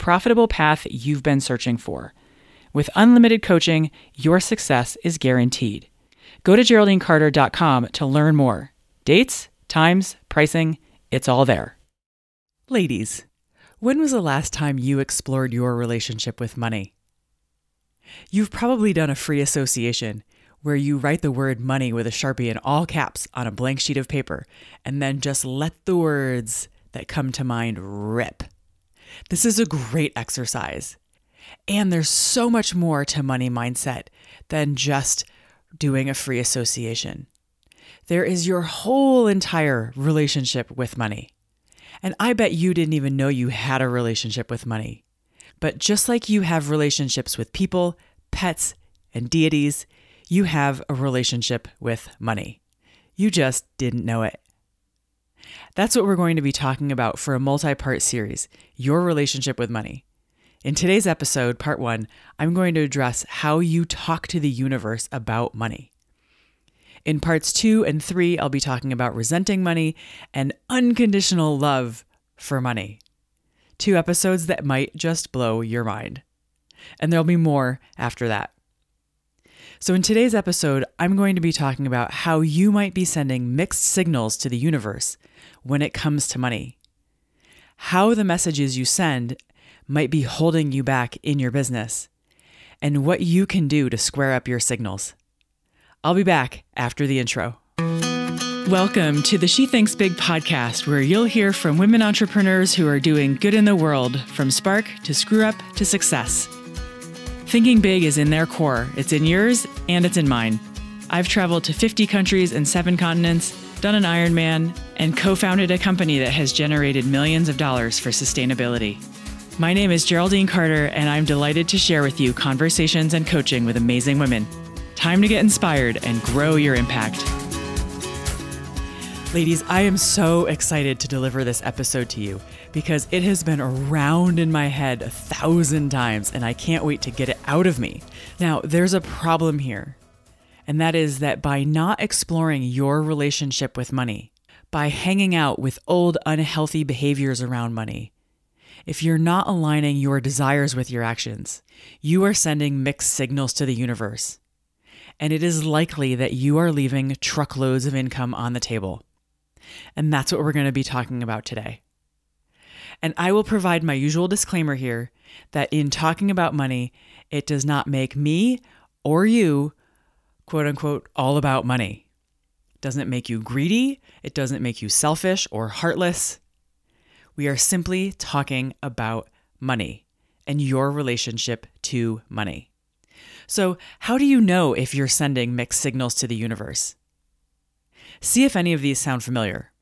profitable path you've been searching for. With unlimited coaching, your success is guaranteed. Go to GeraldineCarter.com to learn more. Dates, times, pricing, it's all there. Ladies, when was the last time you explored your relationship with money? You've probably done a free association where you write the word money with a sharpie in all caps on a blank sheet of paper and then just let the words that come to mind rip. This is a great exercise. And there's so much more to money mindset than just doing a free association. There is your whole entire relationship with money. And I bet you didn't even know you had a relationship with money. But just like you have relationships with people, pets, and deities, you have a relationship with money. You just didn't know it. That's what we're going to be talking about for a multi part series your relationship with money. In today's episode, part one, I'm going to address how you talk to the universe about money. In parts two and three, I'll be talking about resenting money and unconditional love for money. Two episodes that might just blow your mind. And there'll be more after that. So, in today's episode, I'm going to be talking about how you might be sending mixed signals to the universe when it comes to money. How the messages you send might be holding you back in your business, and what you can do to square up your signals. I'll be back after the intro. Welcome to the She Thinks Big podcast, where you'll hear from women entrepreneurs who are doing good in the world, from spark to screw up to success. Thinking big is in their core, it's in yours and it's in mine. I've traveled to 50 countries and seven continents, done an Ironman, and co founded a company that has generated millions of dollars for sustainability. My name is Geraldine Carter, and I'm delighted to share with you conversations and coaching with amazing women. Time to get inspired and grow your impact. Ladies, I am so excited to deliver this episode to you because it has been around in my head a thousand times and I can't wait to get it out of me. Now, there's a problem here, and that is that by not exploring your relationship with money, by hanging out with old unhealthy behaviors around money, if you're not aligning your desires with your actions, you are sending mixed signals to the universe and it is likely that you are leaving truckloads of income on the table. And that's what we're going to be talking about today. And I will provide my usual disclaimer here that in talking about money, it does not make me or you, quote unquote, all about money. Doesn't make you greedy, it doesn't make you selfish or heartless. We are simply talking about money and your relationship to money. So, how do you know if you're sending mixed signals to the universe? See if any of these sound familiar.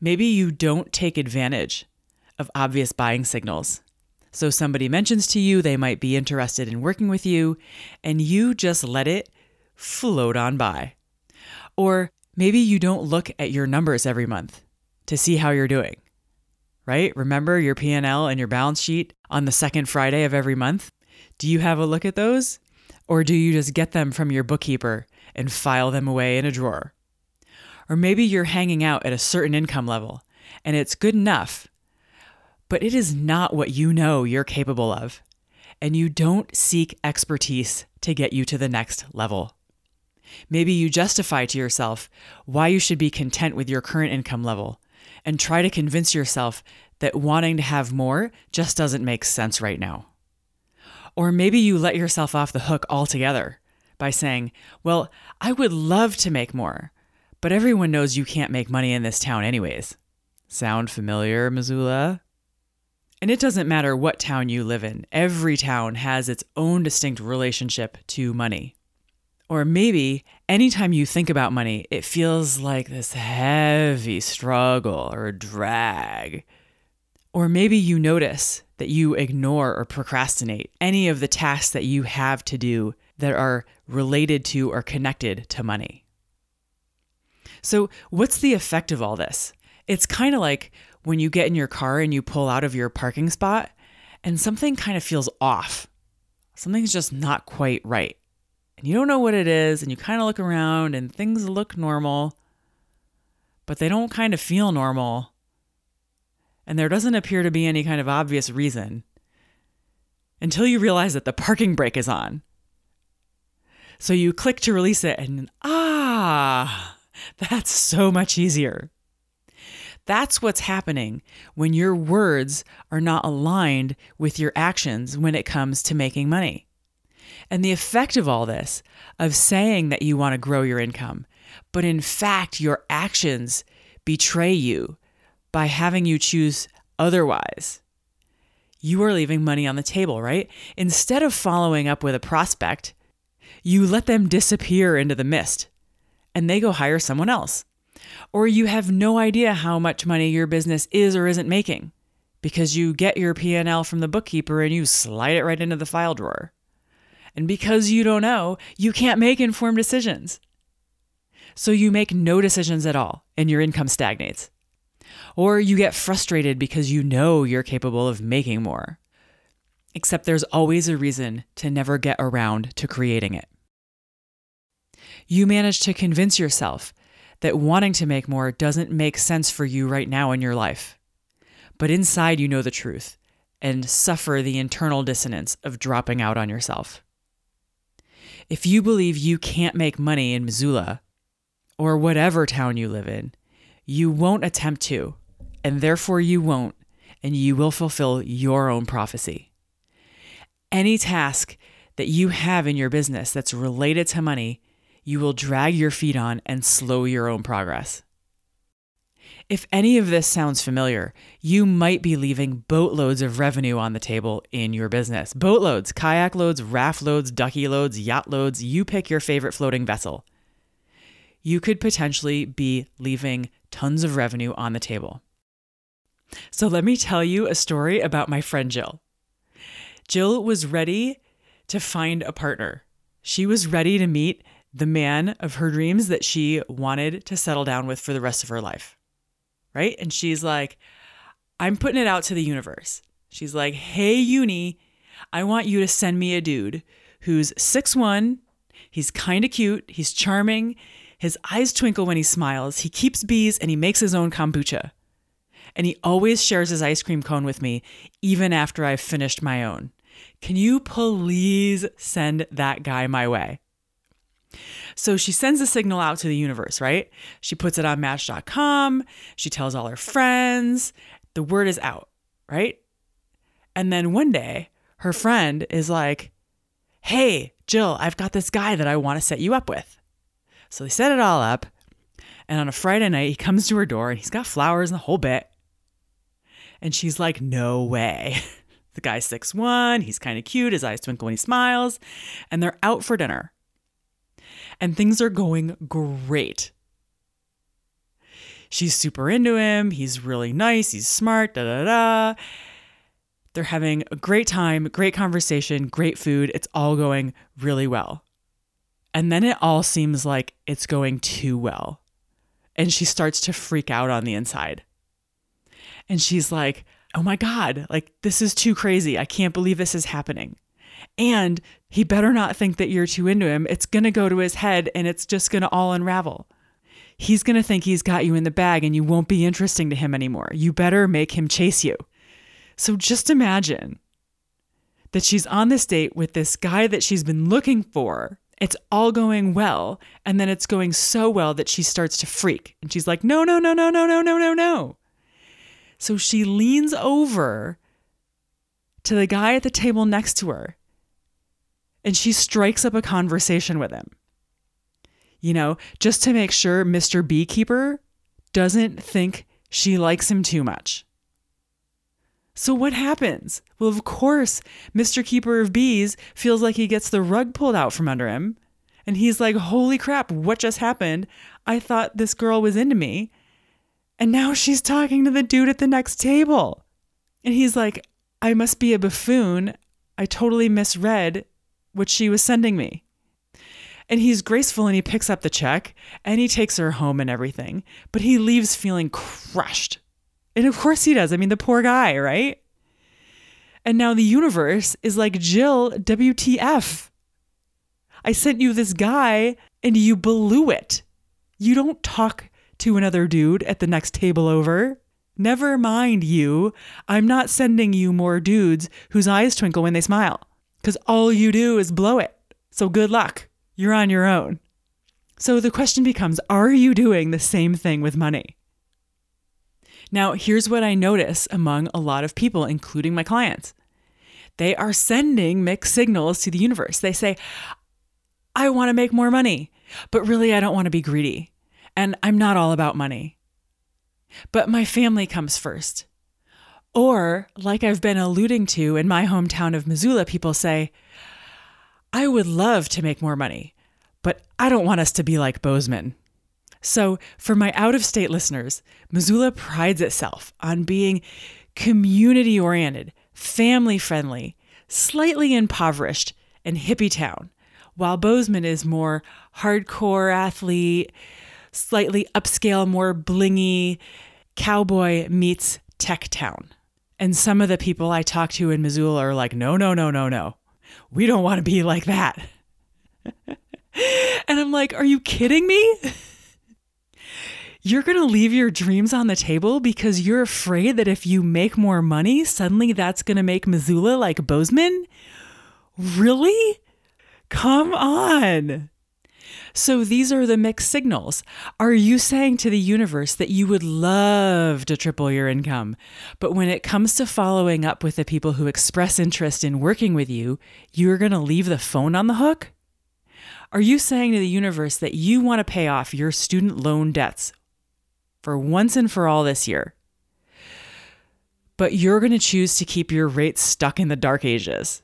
Maybe you don't take advantage of obvious buying signals. So, somebody mentions to you they might be interested in working with you, and you just let it float on by. Or maybe you don't look at your numbers every month to see how you're doing. Right? Remember your P&L and your balance sheet on the second Friday of every month? Do you have a look at those? Or do you just get them from your bookkeeper and file them away in a drawer? Or maybe you're hanging out at a certain income level and it's good enough, but it is not what you know you're capable of. And you don't seek expertise to get you to the next level. Maybe you justify to yourself why you should be content with your current income level and try to convince yourself that wanting to have more just doesn't make sense right now. Or maybe you let yourself off the hook altogether by saying, Well, I would love to make more, But everyone knows you can't make money in this town, anyways. Sound familiar, Missoula? And it doesn't matter what town you live in, every town has its own distinct relationship to money. Or maybe anytime you think about money, it feels like this heavy struggle or drag. Or maybe you notice that you ignore or procrastinate any of the tasks that you have to do that are related to or connected to money. So, what's the effect of all this? It's kind of like when you get in your car and you pull out of your parking spot and something kind of feels off. Something's just not quite right. And you don't know what it is, and you kind of look around and things look normal, but they don't kind of feel normal. And there doesn't appear to be any kind of obvious reason until you realize that the parking brake is on. So you click to release it, and ah, that's so much easier. That's what's happening when your words are not aligned with your actions when it comes to making money. And the effect of all this, of saying that you want to grow your income, but in fact, your actions betray you by having you choose otherwise. You are leaving money on the table, right? Instead of following up with a prospect, you let them disappear into the mist and they go hire someone else or you have no idea how much money your business is or isn't making because you get your P&L from the bookkeeper and you slide it right into the file drawer. And because you don't know, you can't make informed decisions. So you make no decisions at all and your income stagnates. Or you get frustrated because you know you're capable of making more. Except there's always a reason to never get around to creating it. You manage to convince yourself that wanting to make more doesn't make sense for you right now in your life. But inside, you know the truth and suffer the internal dissonance of dropping out on yourself. If you believe you can't make money in Missoula or whatever town you live in, you won't attempt to, and therefore you won't, and you will fulfill your own prophecy. Any task that you have in your business that's related to money you will drag your feet on and slow your own progress. If any of this sounds familiar, you might be leaving boatloads of revenue on the table in your business. Boatloads, kayak loads, raft loads, ducky loads, yacht loads, you pick your favorite floating vessel. You could potentially be leaving tons of revenue on the table. So let me tell you a story about my friend Jill. Jill was ready to find a partner. She was ready to meet the man of her dreams that she wanted to settle down with for the rest of her life. Right? And she's like, I'm putting it out to the universe. She's like, hey, uni, I want you to send me a dude who's six one. He's kind of cute. He's charming. His eyes twinkle when he smiles. He keeps bees and he makes his own kombucha. And he always shares his ice cream cone with me, even after I've finished my own. Can you please send that guy my way? So she sends a signal out to the universe, right? She puts it on match.com. She tells all her friends. The word is out, right? And then one day, her friend is like, Hey, Jill, I've got this guy that I want to set you up with. So they set it all up. And on a Friday night, he comes to her door and he's got flowers and the whole bit. And she's like, No way. the guy's six one. He's kind of cute. His eyes twinkle when he smiles. And they're out for dinner and things are going great. She's super into him. He's really nice. He's smart. Da da da. They're having a great time, great conversation, great food. It's all going really well. And then it all seems like it's going too well. And she starts to freak out on the inside. And she's like, oh my God, like this is too crazy. I can't believe this is happening. And he better not think that you're too into him. It's going to go to his head and it's just going to all unravel. He's going to think he's got you in the bag and you won't be interesting to him anymore. You better make him chase you. So just imagine that she's on this date with this guy that she's been looking for. It's all going well. And then it's going so well that she starts to freak. And she's like, no, no, no, no, no, no, no, no, no. So she leans over to the guy at the table next to her and she strikes up a conversation with him. you know, just to make sure Mr. Beekeeper doesn't think she likes him too much. So, what happens? Well, of course, Mr. Keeper of Bees feels like he gets the rug pulled out from under him. And he's like, Holy crap, what just happened? I thought this girl was into me. And now she's talking to the dude at the next table. And he's like, I must be a buffoon. I totally misread what she was sending me. And he's graceful and he picks up the check and he takes her home and everything. But he leaves feeling crushed and of course he does. I mean, the poor guy, right? And now the universe is like, Jill, WTF. I sent you this guy and you blew it. You don't talk to another dude at the next table over. Never mind you. I'm not sending you more dudes whose eyes twinkle when they smile because all you do is blow it. So good luck. You're on your own. So the question becomes Are you doing the same thing with money? Now, here's what I notice among a lot of people, including my clients they are sending mixed signals to the universe. They say, I want to make more money, but really, I don't want to be greedy. And I'm not all about money. But my family comes first. Or, like I've been alluding to in my hometown of Missoula, people say, I would love to make more money, but I don't want us to be like Bozeman. So, for my out of state listeners, Missoula prides itself on being community oriented, family friendly, slightly impoverished, and hippie town, while Bozeman is more hardcore athlete, slightly upscale, more blingy, cowboy meets tech town. And some of the people I talk to in Missoula are like, no, no, no, no, no. We don't want to be like that. and I'm like, are you kidding me? you're going to leave your dreams on the table because you're afraid that if you make more money, suddenly that's going to make Missoula like Bozeman? Really? Come on. So these are the mixed signals. Are you saying to the universe that you would love to triple your income, but when it comes to following up with the people who express interest in working with you, you're going to leave the phone on the hook? Are you saying to the universe that you want to pay off your student loan debts for once and for all this year. But you're going to choose to keep your rates stuck in the dark ages.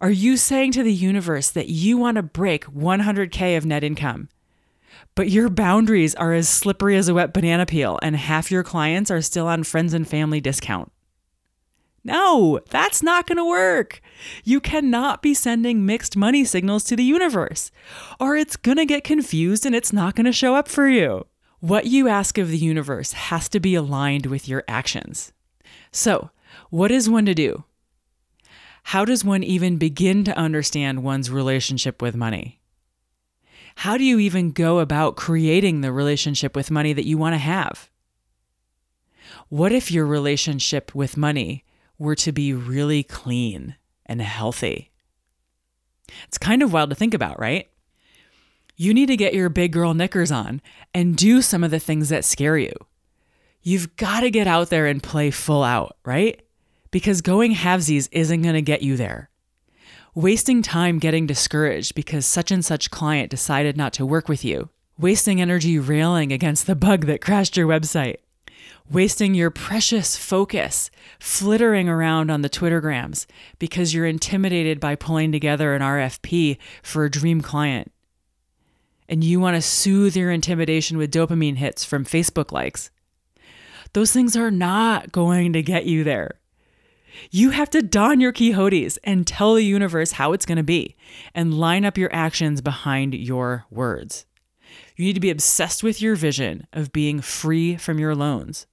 Are you saying to the universe that you want to break 100K of net income, but your boundaries are as slippery as a wet banana peel and half your clients are still on friends and family discount? No, that's not going to work. You cannot be sending mixed money signals to the universe, or it's going to get confused and it's not going to show up for you. What you ask of the universe has to be aligned with your actions. So, what is one to do? How does one even begin to understand one's relationship with money? How do you even go about creating the relationship with money that you want to have? What if your relationship with money were to be really clean and healthy? It's kind of wild to think about, right? you need to get your big girl knickers on and do some of the things that scare you. You've got to get out there and play full out, right? Because going halvesies isn't going to get you there. Wasting time getting discouraged because such and such client decided not to work with you. Wasting energy railing against the bug that crashed your website. Wasting your precious focus flittering around on the Twittergrams because you're intimidated by pulling together an RFP for a dream client and you want to soothe your intimidation with dopamine hits from Facebook likes, those things are not going to get you there. You have to don your Quixotes and tell the universe how it's going to be and line up your actions behind your words. You need to be obsessed with your vision of being free from your loans.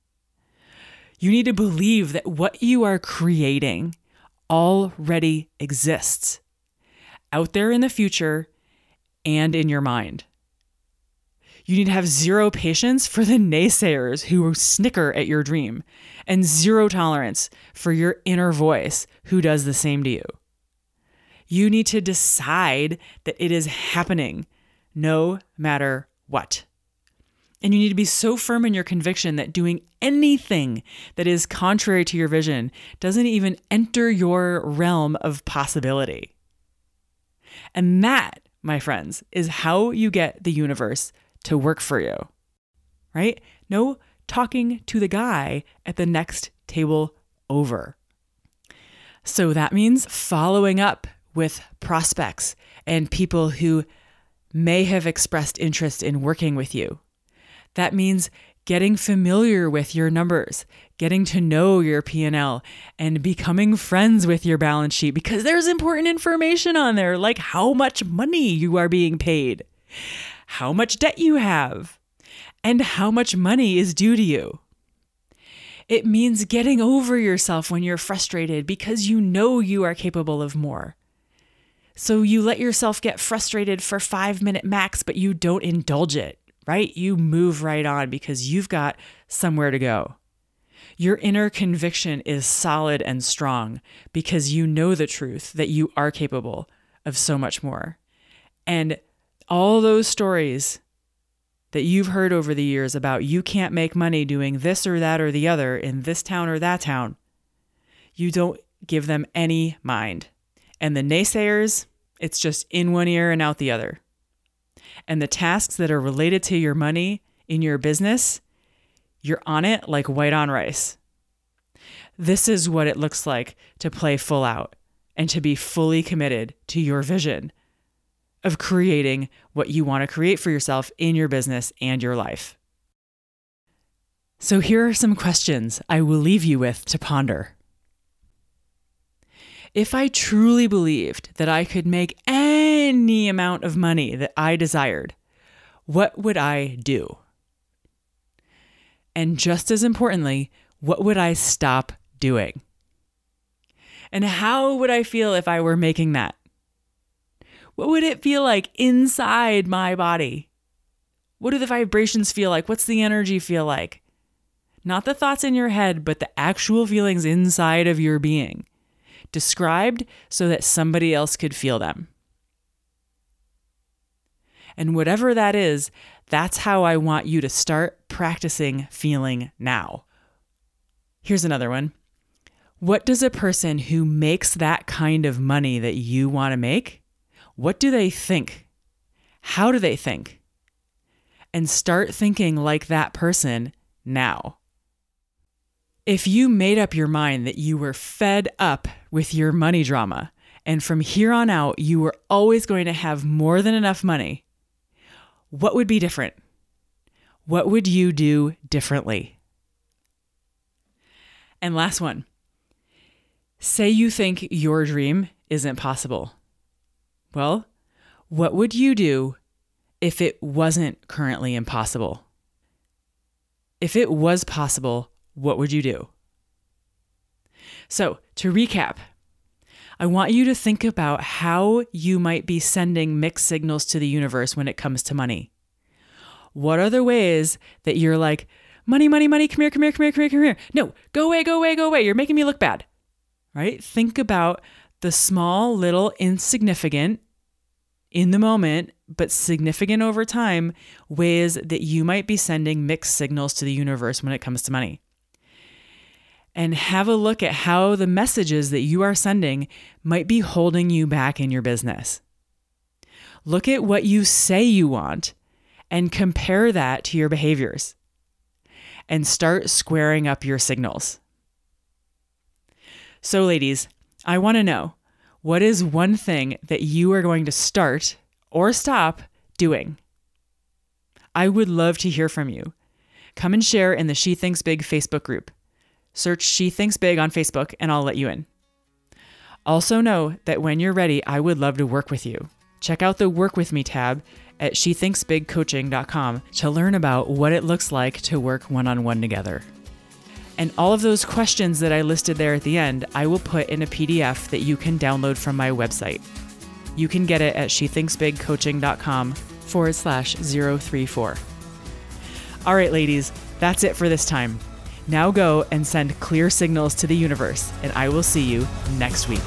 You need to believe that what you are creating already exists out there in the future and in your mind. You need to have zero patience for the naysayers who snicker at your dream, and zero tolerance for your inner voice who does the same to you. You need to decide that it is happening no matter what. And you need to be so firm in your conviction that doing anything that is contrary to your vision doesn't even enter your realm of possibility. And that my friends, is how you get the universe to work for you, right? No talking to the guy at the next table over. So that means following up with prospects and people who may have expressed interest in working with you. That means getting familiar with your numbers, getting to know your P&L and becoming friends with your balance sheet because there's important information on there like how much money you are being paid, how much debt you have, and how much money is due to you. It means getting over yourself when you're frustrated because you know you are capable of more. So you let yourself get frustrated for five minute max, but you don't indulge it, right? You move right on because you've got somewhere to go. Your inner conviction is solid and strong because you know the truth that you are capable of so much more. And all those stories that you've heard over the years about you can't make money doing this or that or the other in this town or that town, you don't give them any mind. And the naysayers, it's just in one ear and out the other. And the tasks that are related to your money in your business, you're on it like white on rice. This is what it looks like to play full out and to be fully committed to your vision of creating what you want to create for yourself in your business and your life. So, here are some questions I will leave you with to ponder. If I truly believed that I could make any amount of money that I desired, what would I do? And just as importantly, what would I stop doing? And how would I feel if I were making that? What would it feel like inside my body? What do the vibrations feel like? What's the energy feel like? Not the thoughts in your head, but the actual feelings inside of your being, described so that somebody else could feel them. And whatever that is, that's how I want you to start practicing feeling now. Here's another one. What does a person who makes that kind of money that you want to make, what do they think? How do they think? And start thinking like that person now. If you made up your mind that you were fed up with your money drama, and from here on out you were always going to have more than enough money, what would be different? What would you do differently? And last one say you think your dream isn't possible. Well, what would you do if it wasn't currently impossible? If it was possible, what would you do? So, to recap, I want you to think about how you might be sending mixed signals to the universe when it comes to money. What are the ways that you're like, money, money, money, come here, come here, come here, come here, come here? No, go away, go away, go away. You're making me look bad. Right? Think about the small, little, insignificant, in the moment, but significant over time ways that you might be sending mixed signals to the universe when it comes to money. And have a look at how the messages that you are sending might be holding you back in your business. Look at what you say you want and compare that to your behaviors. And start squaring up your signals. So, ladies, I want to know what is one thing that you are going to start or stop doing? I would love to hear from you. Come and share in the She Thinks Big Facebook group. Search She Thinks Big on Facebook and I'll let you in. Also, know that when you're ready, I would love to work with you. Check out the Work With Me tab at shethinksbigcoaching.com to learn about what it looks like to work one on one together. And all of those questions that I listed there at the end, I will put in a PDF that you can download from my website. You can get it at shethinksbigcoaching.com forward slash 034. All right, ladies, that's it for this time. Now go and send clear signals to the universe, and I will see you next week.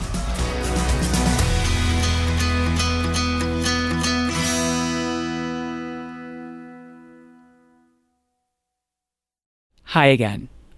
Hi again.